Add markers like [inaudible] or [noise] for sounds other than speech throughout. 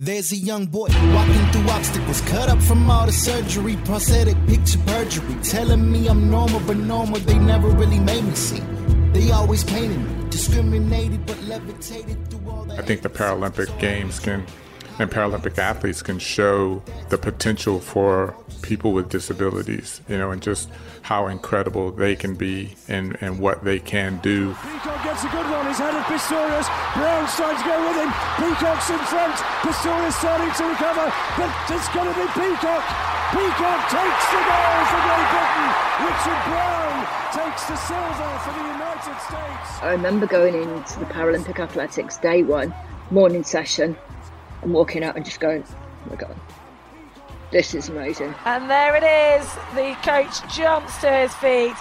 There's a young boy walking through obstacles, cut up from all the surgery, prosthetic picture perjury, telling me I'm normal, but normal they never really made me see. They always painted me, discriminated but levitated through all that. I think the Paralympic Games can and Paralympic athletes can show the potential for people with disabilities, you know, and just how incredible they can be and, and what they can do. Peacock gets a good one. He's headed Pistorius. Browne's trying to go with him. Peacock's in front. Pistorius starting to recover, but it's going to be Peacock. Peacock takes the goal for Great Britain. Richard Browne takes the silver for the United States. I remember going into the Paralympic Athletics day one morning session and walking out and just going, oh my god, this is amazing. And there it is. The coach jumps to his feet.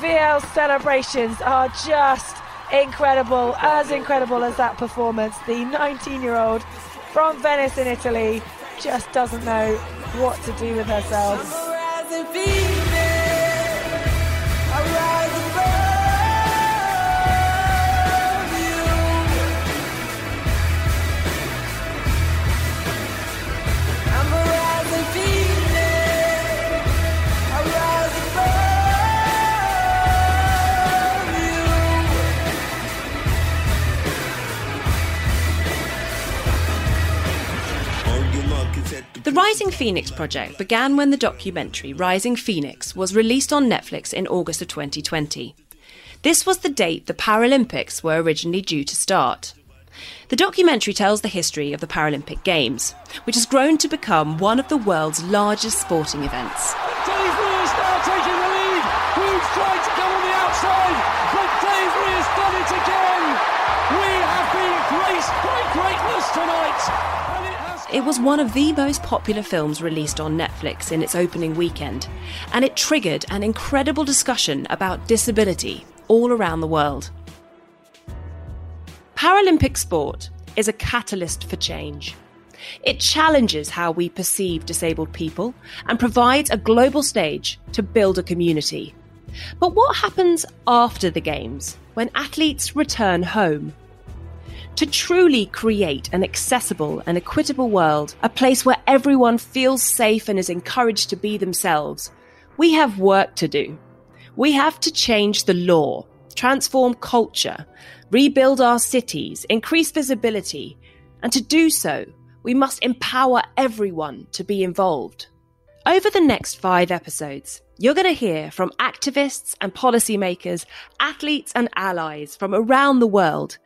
VL celebrations are just incredible, as incredible as that performance. The 19 year old from Venice in Italy just doesn't know what to do with herself. Rising Phoenix project began when the documentary Rising Phoenix was released on Netflix in August of 2020. This was the date the Paralympics were originally due to start. The documentary tells the history of the Paralympic Games, which has grown to become one of the world's largest sporting events. It was one of the most popular films released on Netflix in its opening weekend, and it triggered an incredible discussion about disability all around the world. Paralympic sport is a catalyst for change. It challenges how we perceive disabled people and provides a global stage to build a community. But what happens after the Games when athletes return home? To truly create an accessible and equitable world, a place where everyone feels safe and is encouraged to be themselves, we have work to do. We have to change the law, transform culture, rebuild our cities, increase visibility, and to do so, we must empower everyone to be involved. Over the next five episodes, you're going to hear from activists and policymakers, athletes and allies from around the world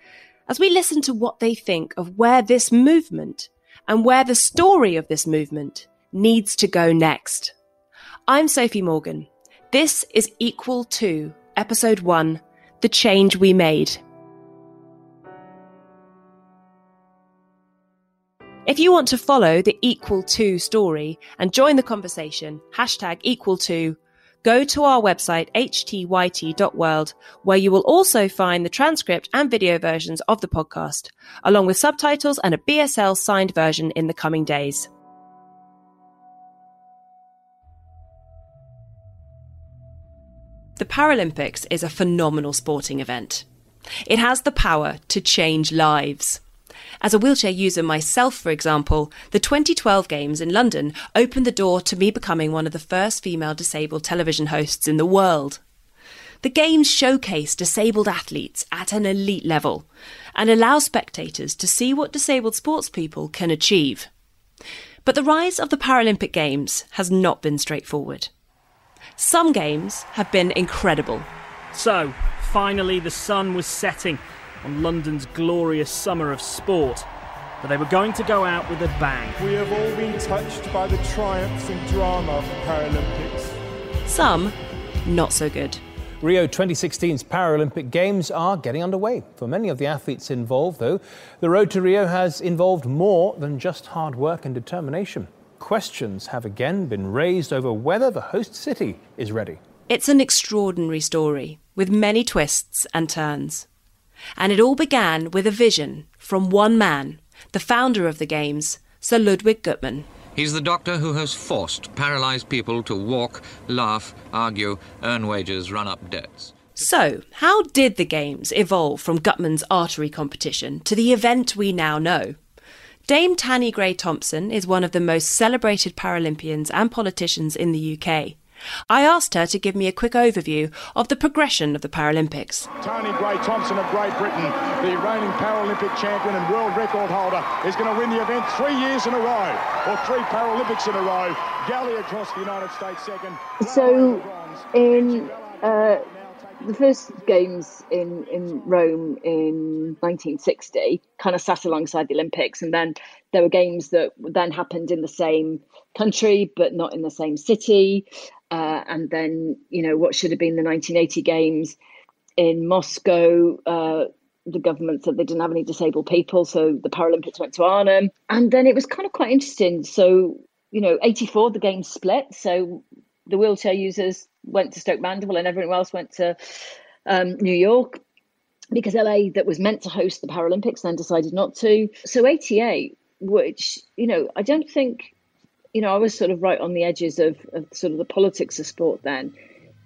as we listen to what they think of where this movement and where the story of this movement needs to go next. I'm Sophie Morgan. This is Equal to Episode 1 The Change We Made. If you want to follow the Equal To story and join the conversation, hashtag Equal To, go to our website htyt.world, where you will also find the transcript and video versions of the podcast, along with subtitles and a BSL signed version in the coming days. The Paralympics is a phenomenal sporting event. It has the power to change lives. As a wheelchair user myself, for example, the 2012 Games in London opened the door to me becoming one of the first female disabled television hosts in the world. The Games showcase disabled athletes at an elite level and allow spectators to see what disabled sportspeople can achieve. But the rise of the Paralympic Games has not been straightforward. Some games have been incredible. So, finally, the sun was setting on London's glorious summer of sport. But they were going to go out with a bang. We have all been touched by the triumphs and drama of the Paralympics. Some, not so good. Rio 2016's Paralympic Games are getting underway. For many of the athletes involved, though, the road to Rio has involved more than just hard work and determination. Questions have again been raised over whether the host city is ready. It's an extraordinary story with many twists and turns. And it all began with a vision from one man, the founder of the Games, Sir Ludwig Guttmann. He's the doctor who has forced paralyzed people to walk, laugh, argue, earn wages, run up debts. So, how did the Games evolve from Guttmann's archery competition to the event we now know? Dame Tanni Grey Thompson is one of the most celebrated Paralympians and politicians in the UK. I asked her to give me a quick overview of the progression of the Paralympics. Tanni Grey Thompson of Great Britain, the reigning Paralympic champion and world record holder, is going to win the event three years in a row, or three Paralympics in a row. Galley across the United States second. So, in uh, the first games in, in Rome in 1960 kind of sat alongside the Olympics, and then there were games that then happened in the same country but not in the same city. Uh, and then, you know, what should have been the 1980 games in Moscow, uh, the government said they didn't have any disabled people, so the Paralympics went to Arnhem. And then it was kind of quite interesting. So, you know, 84, the games split. So the wheelchair users went to Stoke Mandeville and everyone else went to um, New York because LA, that was meant to host the Paralympics, then decided not to. So 88, which, you know, I don't think, you know, I was sort of right on the edges of, of sort of the politics of sport then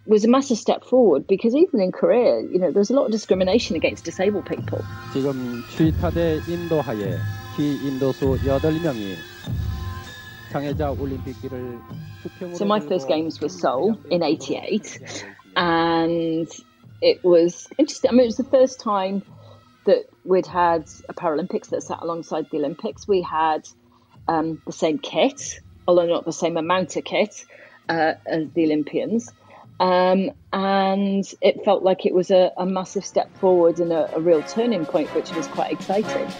was a massive step forward because even in Korea, you know, there's a lot of discrimination against disabled people. 지금 취타대 인도하에 피인도수 8명이 장애자 올림픽 길을 So my first games was Seoul in 88 and it was interesting. I mean, it was the first time that we'd had a Paralympics that sat alongside the Olympics. We had um, the same kit, although not the same amount of kit uh, as the Olympians. Um, and it felt like it was a, a massive step forward and a, a real turning point, which was quite exciting.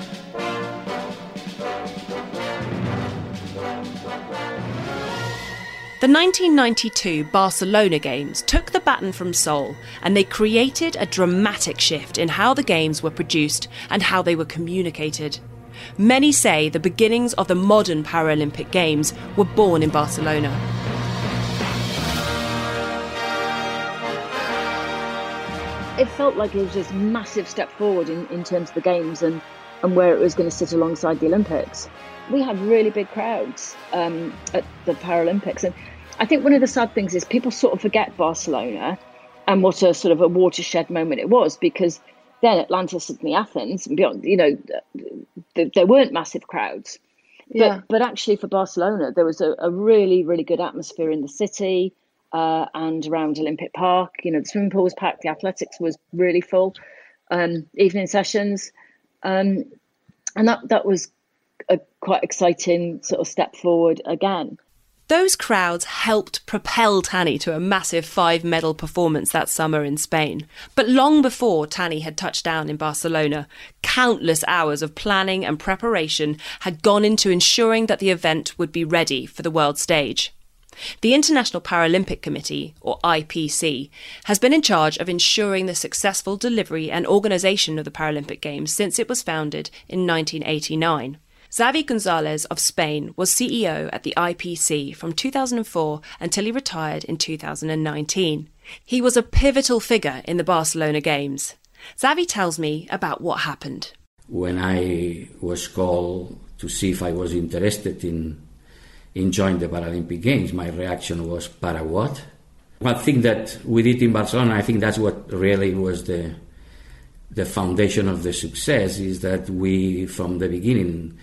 The 1992 Barcelona Games took the baton from Seoul and they created a dramatic shift in how the Games were produced and how they were communicated. Many say the beginnings of the modern Paralympic Games were born in Barcelona. It felt like it was this massive step forward in, in terms of the Games and, and where it was going to sit alongside the Olympics. We had really big crowds um, at the Paralympics. And I think one of the sad things is people sort of forget Barcelona and what a sort of a watershed moment it was because then Atlanta, Sydney, Athens, and beyond, you know, th- there weren't massive crowds. Yeah. But, but actually, for Barcelona, there was a, a really, really good atmosphere in the city uh, and around Olympic Park. You know, the swimming pool was packed, the athletics was really full, um, evening sessions. Um, and that, that was a quite exciting sort of step forward again. Those crowds helped propel Tanni to a massive five medal performance that summer in Spain. But long before Tanni had touched down in Barcelona, countless hours of planning and preparation had gone into ensuring that the event would be ready for the world stage. The International Paralympic Committee, or IPC, has been in charge of ensuring the successful delivery and organisation of the Paralympic Games since it was founded in 1989. Xavi Gonzalez of Spain was CEO at the IPC from 2004 until he retired in 2019. He was a pivotal figure in the Barcelona Games. Xavi tells me about what happened. When I was called to see if I was interested in in joining the Paralympic Games, my reaction was, "Para what?" One thing that we did in Barcelona, I think that's what really was the the foundation of the success, is that we, from the beginning,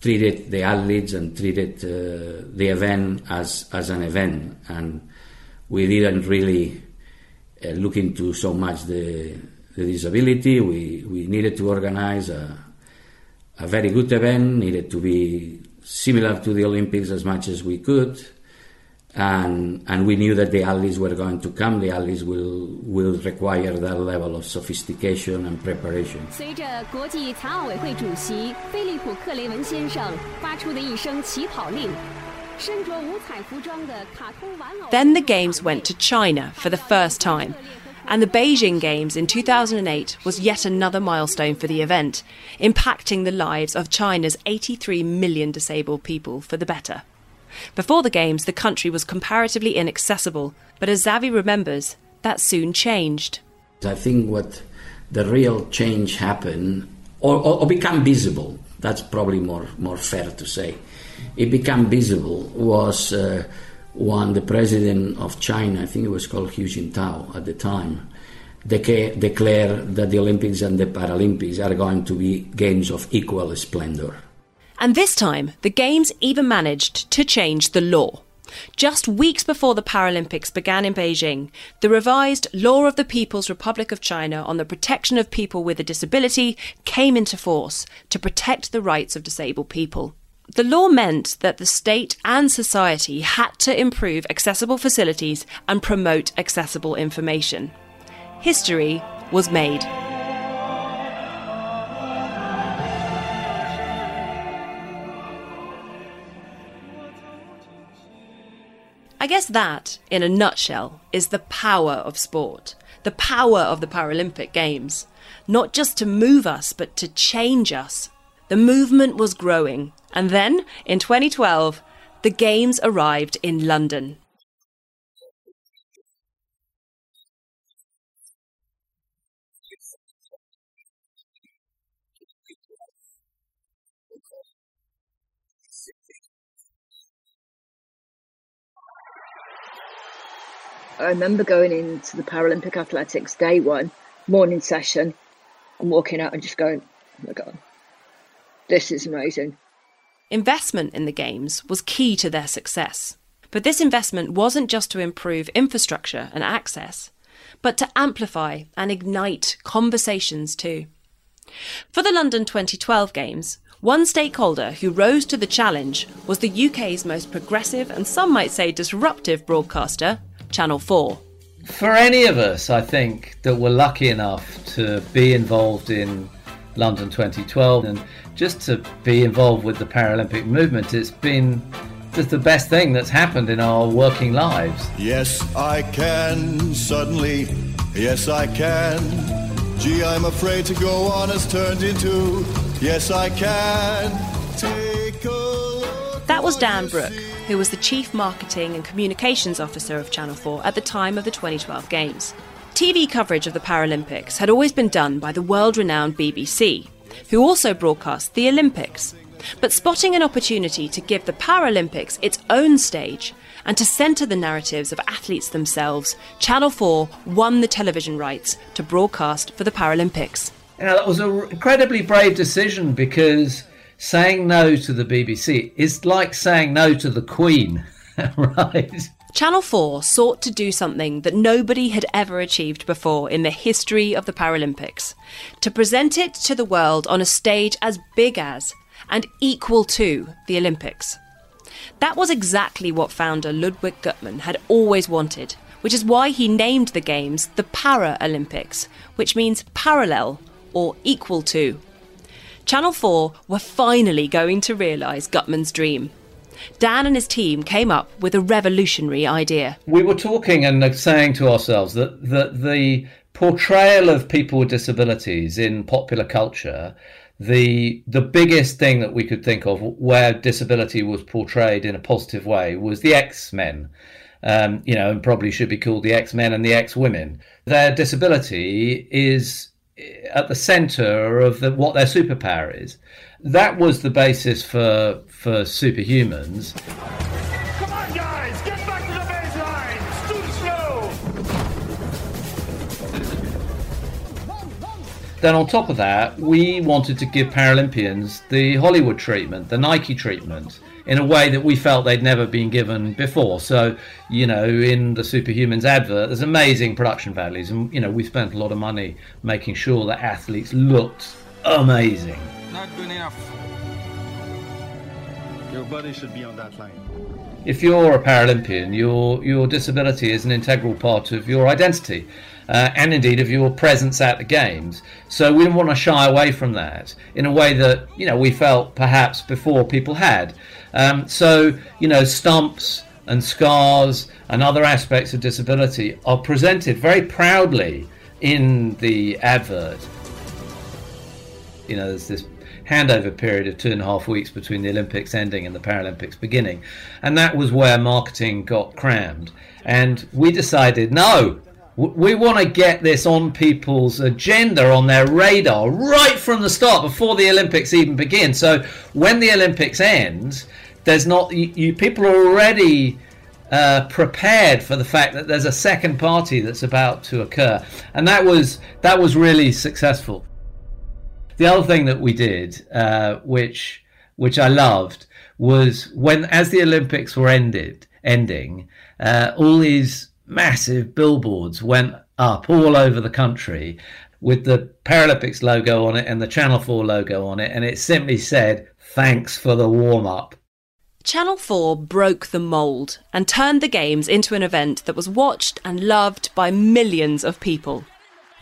treated the athletes and treated uh, the event as, as an event. And we didn't really uh, look into so much the, the disability. We, we needed to organize a, a very good event, needed to be similar to the Olympics as much as we could And, and we knew that the athletes were going to come. The athletes will, will require that level of sophistication and preparation. 随着国际残奥委会主席菲利普·克雷文先生发出的一声起跑令，身着五彩服装的卡通玩偶。 Then the Games went to China for the first time. And the Beijing Games in 2008 was yet another milestone for the event, impacting the lives of China's 83 million disabled people for the better. Before the Games, the country was comparatively inaccessible, but as Xavi remembers, that soon changed. I think what the real change happened, or, or, or become visible, that's probably more, more fair to say. It became visible was uh, when the president of China, I think it was called Hu Jintao at the time, declared that the Olympics and the Paralympics are going to be games of equal splendor. And this time, the Games even managed to change the law. Just weeks before the Paralympics began in Beijing, the revised Law of the People's Republic of China on the protection of people with a disability came into force to protect the rights of disabled people. The law meant that the state and society had to improve accessible facilities and promote accessible information. History was made. I guess that, in a nutshell, is the power of sport, the power of the Paralympic Games. Not just to move us, but to change us. The movement was growing, and then, in 2012, the Games arrived in London. I remember going into the Paralympic Athletics day one morning session and walking out and just going, oh my God, this is amazing. Investment in the Games was key to their success. But this investment wasn't just to improve infrastructure and access, but to amplify and ignite conversations too. For the London 2012 Games, one stakeholder who rose to the challenge was the UK's most progressive and some might say disruptive broadcaster, Channel 4. For any of us, I think, that were lucky enough to be involved in London 2012 and just to be involved with the Paralympic movement, it's been just the best thing that's happened in our working lives. Yes, I can, suddenly, yes, I can. Gee, I'm afraid to go on has turned into, yes, I can. That was Dan Brooke, who was the Chief Marketing and Communications Officer of Channel 4 at the time of the 2012 Games. TV coverage of the Paralympics had always been done by the world renowned BBC, who also broadcast the Olympics. But spotting an opportunity to give the Paralympics its own stage and to centre the narratives of athletes themselves, Channel 4 won the television rights to broadcast for the Paralympics. Now, that was an incredibly brave decision because saying no to the BBC is like saying no to the Queen, [laughs] right? Channel 4 sought to do something that nobody had ever achieved before in the history of the Paralympics to present it to the world on a stage as big as and equal to the Olympics. That was exactly what founder Ludwig Guttmann had always wanted, which is why he named the Games the Paralympics, which means parallel or equal to. Channel 4 were finally going to realise Guttmann's dream. Dan and his team came up with a revolutionary idea. We were talking and saying to ourselves that, that the portrayal of people with disabilities in popular culture the the biggest thing that we could think of where disability was portrayed in a positive way was the X Men. Um, you know, and probably should be called the X Men and the X Women. Their disability is at the center of the, what their superpower is. That was the basis for for superhumans. Come on, guys, get back to the baseline. Too slow. Then on top of that, we wanted to give Paralympians the Hollywood treatment, the Nike treatment in a way that we felt they'd never been given before. So, you know, in the Superhumans advert, there's amazing production values, and you know, we spent a lot of money making sure that athletes looked amazing. Not good enough. Your body should be on that line. If you're a Paralympian, your your disability is an integral part of your identity. Uh, and indeed of your presence at the games. So we didn't want to shy away from that in a way that you know we felt perhaps before people had. Um, so you know stumps and scars and other aspects of disability are presented very proudly in the advert. You know, there's this handover period of two and a half weeks between the Olympics ending and the Paralympics beginning. And that was where marketing got crammed. And we decided, no, we want to get this on people's agenda, on their radar, right from the start, before the Olympics even begin. So when the Olympics ends, there's not you, you people are already uh, prepared for the fact that there's a second party that's about to occur, and that was that was really successful. The other thing that we did, uh, which which I loved, was when as the Olympics were ended ending, uh, all these massive billboards went up all over the country with the Paralympics logo on it and the Channel 4 logo on it, and it simply said, Thanks for the warm up. Channel 4 broke the mould and turned the Games into an event that was watched and loved by millions of people.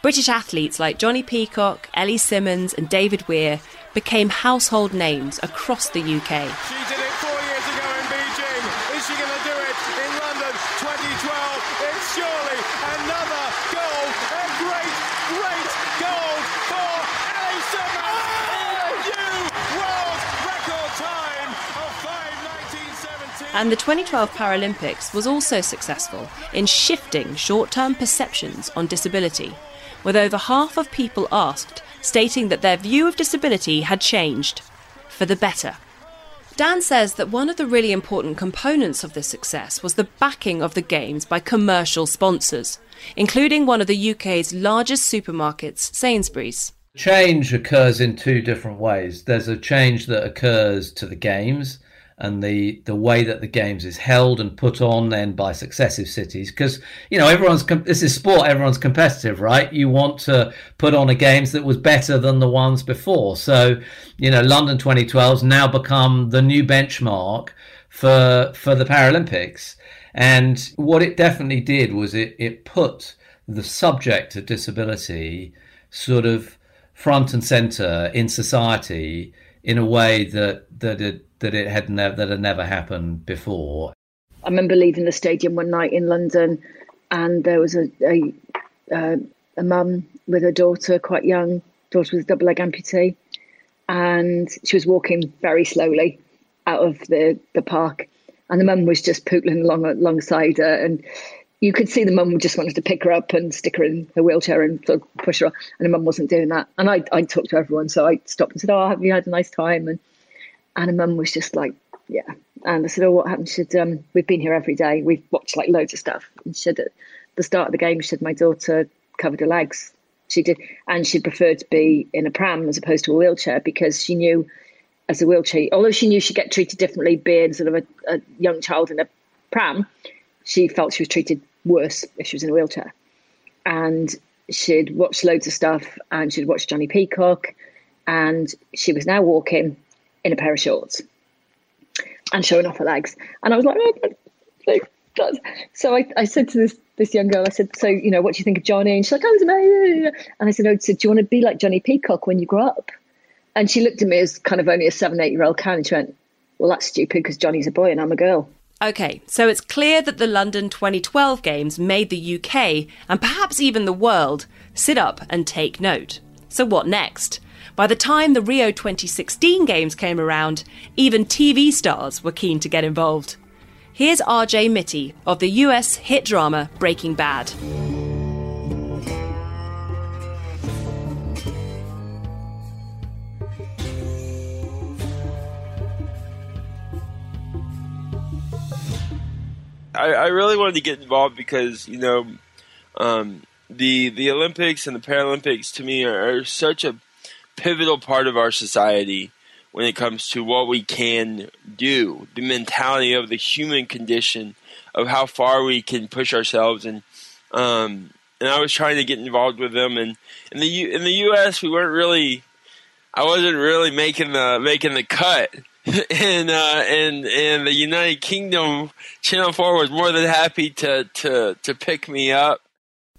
British athletes like Jonnie Peacock, Ellie Simmonds, and David Weir became household names across the UK. And the 2012 Paralympics was also successful in shifting short term perceptions on disability, with over half of people asked stating that their view of disability had changed for the better. Dan says that one of the really important components of this success was the backing of the Games by commercial sponsors, including one of the UK's largest supermarkets, Sainsbury's. Change occurs in two different ways. There's a change that occurs to the Games, and the the way that the games is held and put on then by successive cities because you know everyone's this is sport everyone's competitive right? You want to put on a games that was better than the ones before. So you know london 2012 has now become the new benchmark for for the paralympics. And what it definitely did was it it put the subject of disability sort of front and center in society in a way that that it that it had never that had never happened before. I remember leaving the stadium one night in London, and there was a a, uh, a mum with her daughter, quite young. Daughter was a double leg amputee, and she was walking very slowly out of the the park, and the mum was just pootling along alongside her, and you could see the mum just wanted to pick her up and stick her in her wheelchair and sort of push her, and the mum wasn't doing that. And I I talked to everyone, so I stopped and said, "Oh, have you had a nice time?" and and her mum was just like, yeah. And I said, oh, what happened? She said, um, we've been here every day. We've watched like loads of stuff. And she said, at the start of the game, she said, my daughter covered her legs. She did. And she preferred to be in a pram as opposed to a wheelchair because she knew as a wheelchair, although she knew she'd get treated differently being sort of a, a young child in a pram, she felt she was treated worse if she was in a wheelchair. And she'd watched loads of stuff and she'd watched Jonnie Peacock and she was now walking in a pair of shorts and showing off her legs. And I was like, oh, so I, I said to this this young girl, I said, so you know, what do you think of Jonnie? And she's like, oh, amazing. And I said, oh, so do you want to be like Jonnie Peacock when you grow up? And she looked at me as kind of only a seven, eight year old can, and she went, well, that's stupid because Jonnie's a boy and I'm a girl. Okay, so it's clear that the London 2012 Games made the UK, and perhaps even the world, sit up and take note. So what next? By the time the Rio 2016 Games came around, even TV stars were keen to get involved. Here's RJ Mitte of the US hit drama Breaking Bad. I, I, really wanted to get involved because you know um, the the Olympics and the Paralympics to me are, are, such a pivotal part of our society when it comes to what we can do, the mentality of the human condition, of how far we can push ourselves, and um, and I was trying to get involved with them, and in the U- in the U.S. we weren't really, I wasn't really making the making the cut. [laughs] and uh, and and the United Kingdom Channel Four was more than happy to to to pick me up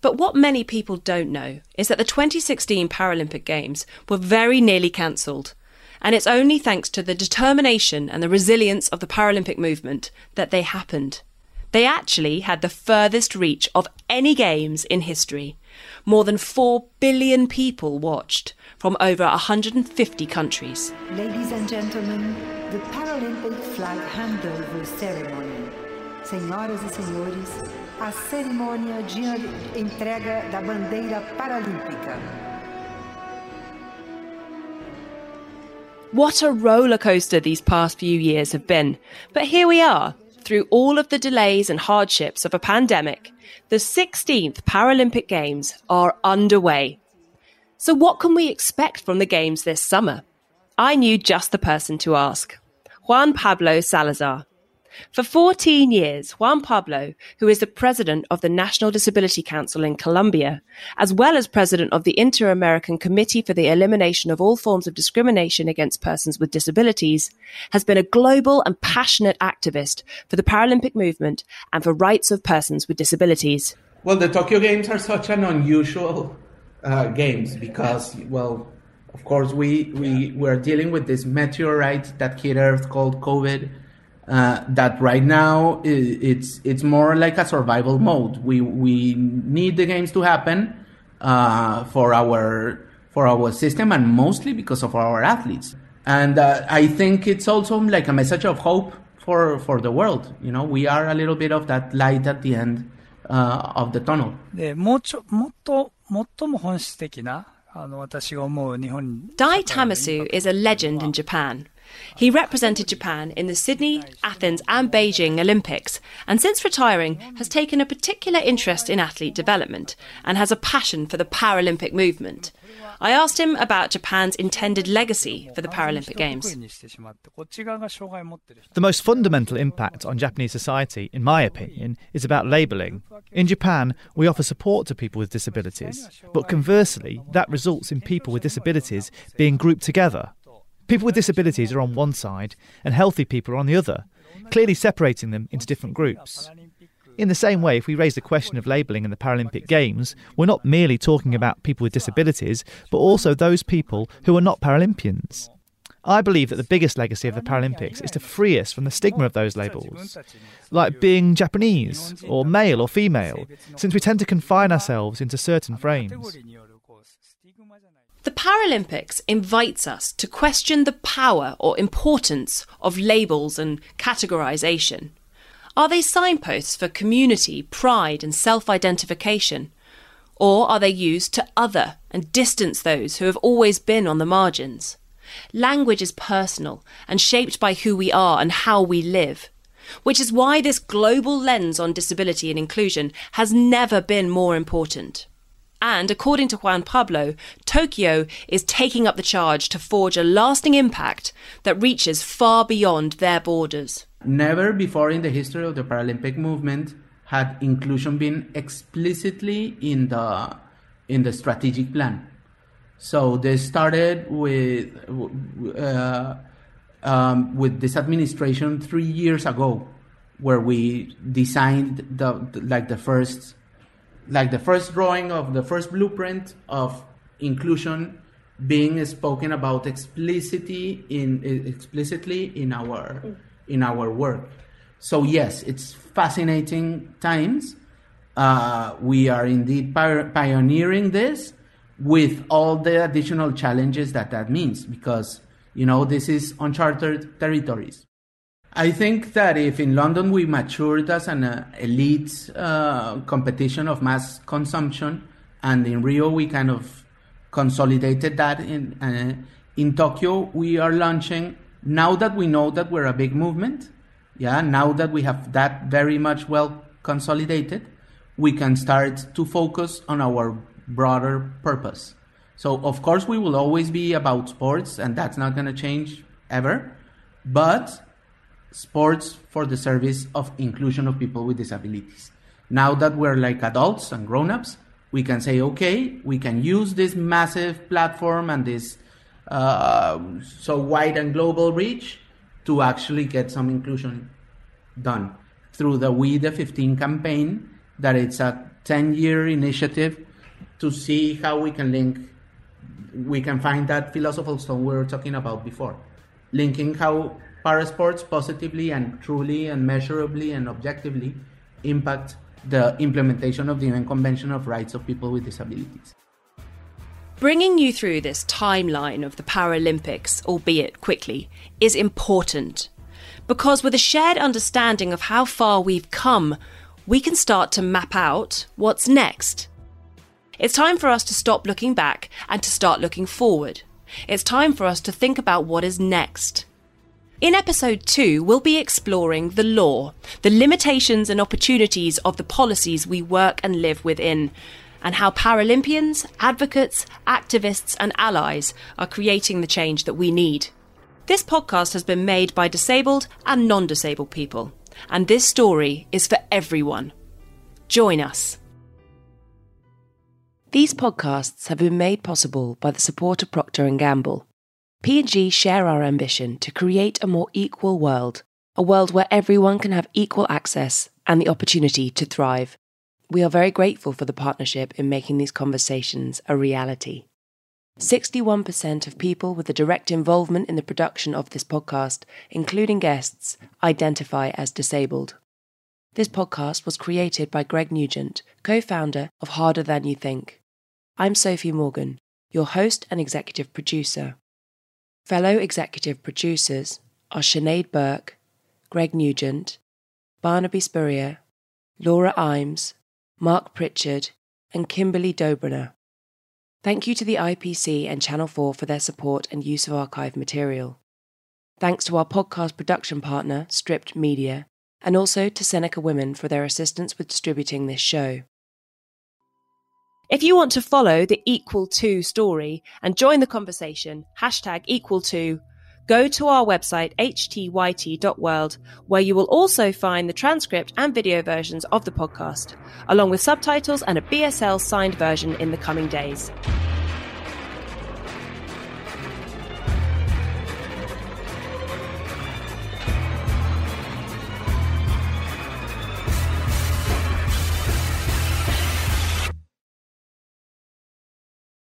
but what many people don't know is that the 2016 Paralympic Games were very nearly cancelled. And it's only thanks to the determination and the resilience of the Paralympic movement that they happened. They actually had the furthest reach of any Games in history. More than 4 billion people watched from over 150 countries. Ladies and gentlemen, the Paralympic flag handover ceremony. Senhoras e senhores, a cerimônia de entrega da bandeira paralímpica. What a roller coaster these past few years have been. But here we are, through all of the delays and hardships of a pandemic, the 16th Paralympic Games are underway. So, what can we expect from the Games this summer? I knew just the person to ask Juan Pablo Salazar. For 14 years, Juan Pablo, who is the president of the National Disability Council in Colombia, as well as president of the Inter American Committee for the Elimination of All Forms of Discrimination Against Persons with Disabilities, has been a global and passionate activist for the Paralympic movement and for rights of persons with disabilities. Well, the Tokyo Games are such an unusual uh, games because, well, of course, we, we, we're dealing with this meteorite that hit Earth called COVID uh, that right now it's it's more like a survival mode. We we need the games to happen uh, for our for our system and mostly because of our athletes. And uh, I think it's also like a message of hope for for the world. You know, we are a little bit of that light at the end uh, of the tunnel. Dai Tamesue is a legend in Japan. He represented Japan in the Sydney, Athens, and Beijing Olympics, and since retiring has taken a particular interest in athlete development and has a passion for the Paralympic movement. I asked him about Japan's intended legacy for the Paralympic Games. The most fundamental impact on Japanese society, in my opinion, is about labelling. In Japan, we offer support to people with disabilities, but conversely, that results in people with disabilities being grouped together People with disabilities are on one side and healthy people are on the other, clearly separating them into different groups. In the same way, if we raise the question of labelling in the Paralympic Games, we're not merely talking about people with disabilities, but also those people who are not Paralympians. I believe that the biggest legacy of the Paralympics is to free us from the stigma of those labels, like being Japanese, or male or female, since we tend to confine ourselves into certain frames. The Paralympics invites us to question the power or importance of labels and categorisation. Are they signposts for community, pride, and self identification? Or are they used to other and distance those who have always been on the margins? Language is personal and shaped by who we are and how we live, which is why this global lens on disability and inclusion has never been more important. And according to Juan Pablo, Tokyo is taking up the charge to forge a lasting impact that reaches far beyond their borders. Never before in the history of the Paralympic movement had inclusion been explicitly in the in the strategic plan. So they started with uh, um, with this administration three years ago, where we designed the like the first like the first drawing of the first blueprint of inclusion being spoken about explicitly in explicitly in our in our work. So yes, it's fascinating times. Uh, we are indeed pioneering this with all the additional challenges that that means because you know this is uncharted territories. I think that if in London we matured as an uh, elite uh, competition of mass consumption, and in Rio we kind of consolidated that in uh, in Tokyo, we are launching now that we know that we're a big movement. Yeah, now that we have that very much well consolidated, we can start to focus on our broader purpose. So, of course, we will always be about sports, and that's not going to change ever. But sports for the service of inclusion of people with disabilities. Now that we're like adults and grown-ups, we can say, okay, we can use this massive platform and this uh, so wide and global reach to actually get some inclusion done through the WeThe15 campaign. That it's a 10-year initiative to see how we can link, we can find that philosophical stone we were talking about before, linking how parasports positively and truly and measurably and objectively impact the implementation of the UN Convention of Rights of People with Disabilities. Bringing you through this timeline of the Paralympics, albeit quickly, is important because with a shared understanding of how far we've come, we can start to map out what's next. It's time for us to stop looking back and to start looking forward. It's time for us to think about what is next. In episode 2, we'll be exploring the law, the limitations and opportunities of the policies we work and live within, and how Paralympians, advocates, activists, and allies are creating the change that we need. This podcast has been made by disabled and non disabled people, and this story is for everyone. Join us. These podcasts have been made possible by the support of Procter & Gamble. P&G share our ambition to create a more equal world, a world where everyone can have equal access and the opportunity to thrive. We are very grateful for the partnership in making these conversations a reality. 61% of people with a direct involvement in the production of this podcast, including guests, identify as disabled. This podcast was created by Greg Nugent, co founder of Harder Than You Think. I'm Sophie Morgan, your host and executive producer. Fellow executive producers are Sinead Burke, Greg Nugent, Barnaby Spurrier, Laura Imes, Mark Pritchard, and Kimberly Dobrener. Thank you to the IPC and Channel 4 for their support and use of archive material. Thanks to our podcast production partner, Stripped Media, and also to Seneca Women for their assistance with distributing this show. If you want to follow the Equal To story and join the conversation, hashtag equal to, go to our website htyt.world, where you will also find the transcript and video versions of the podcast, along with subtitles and a BSL signed version in the coming days.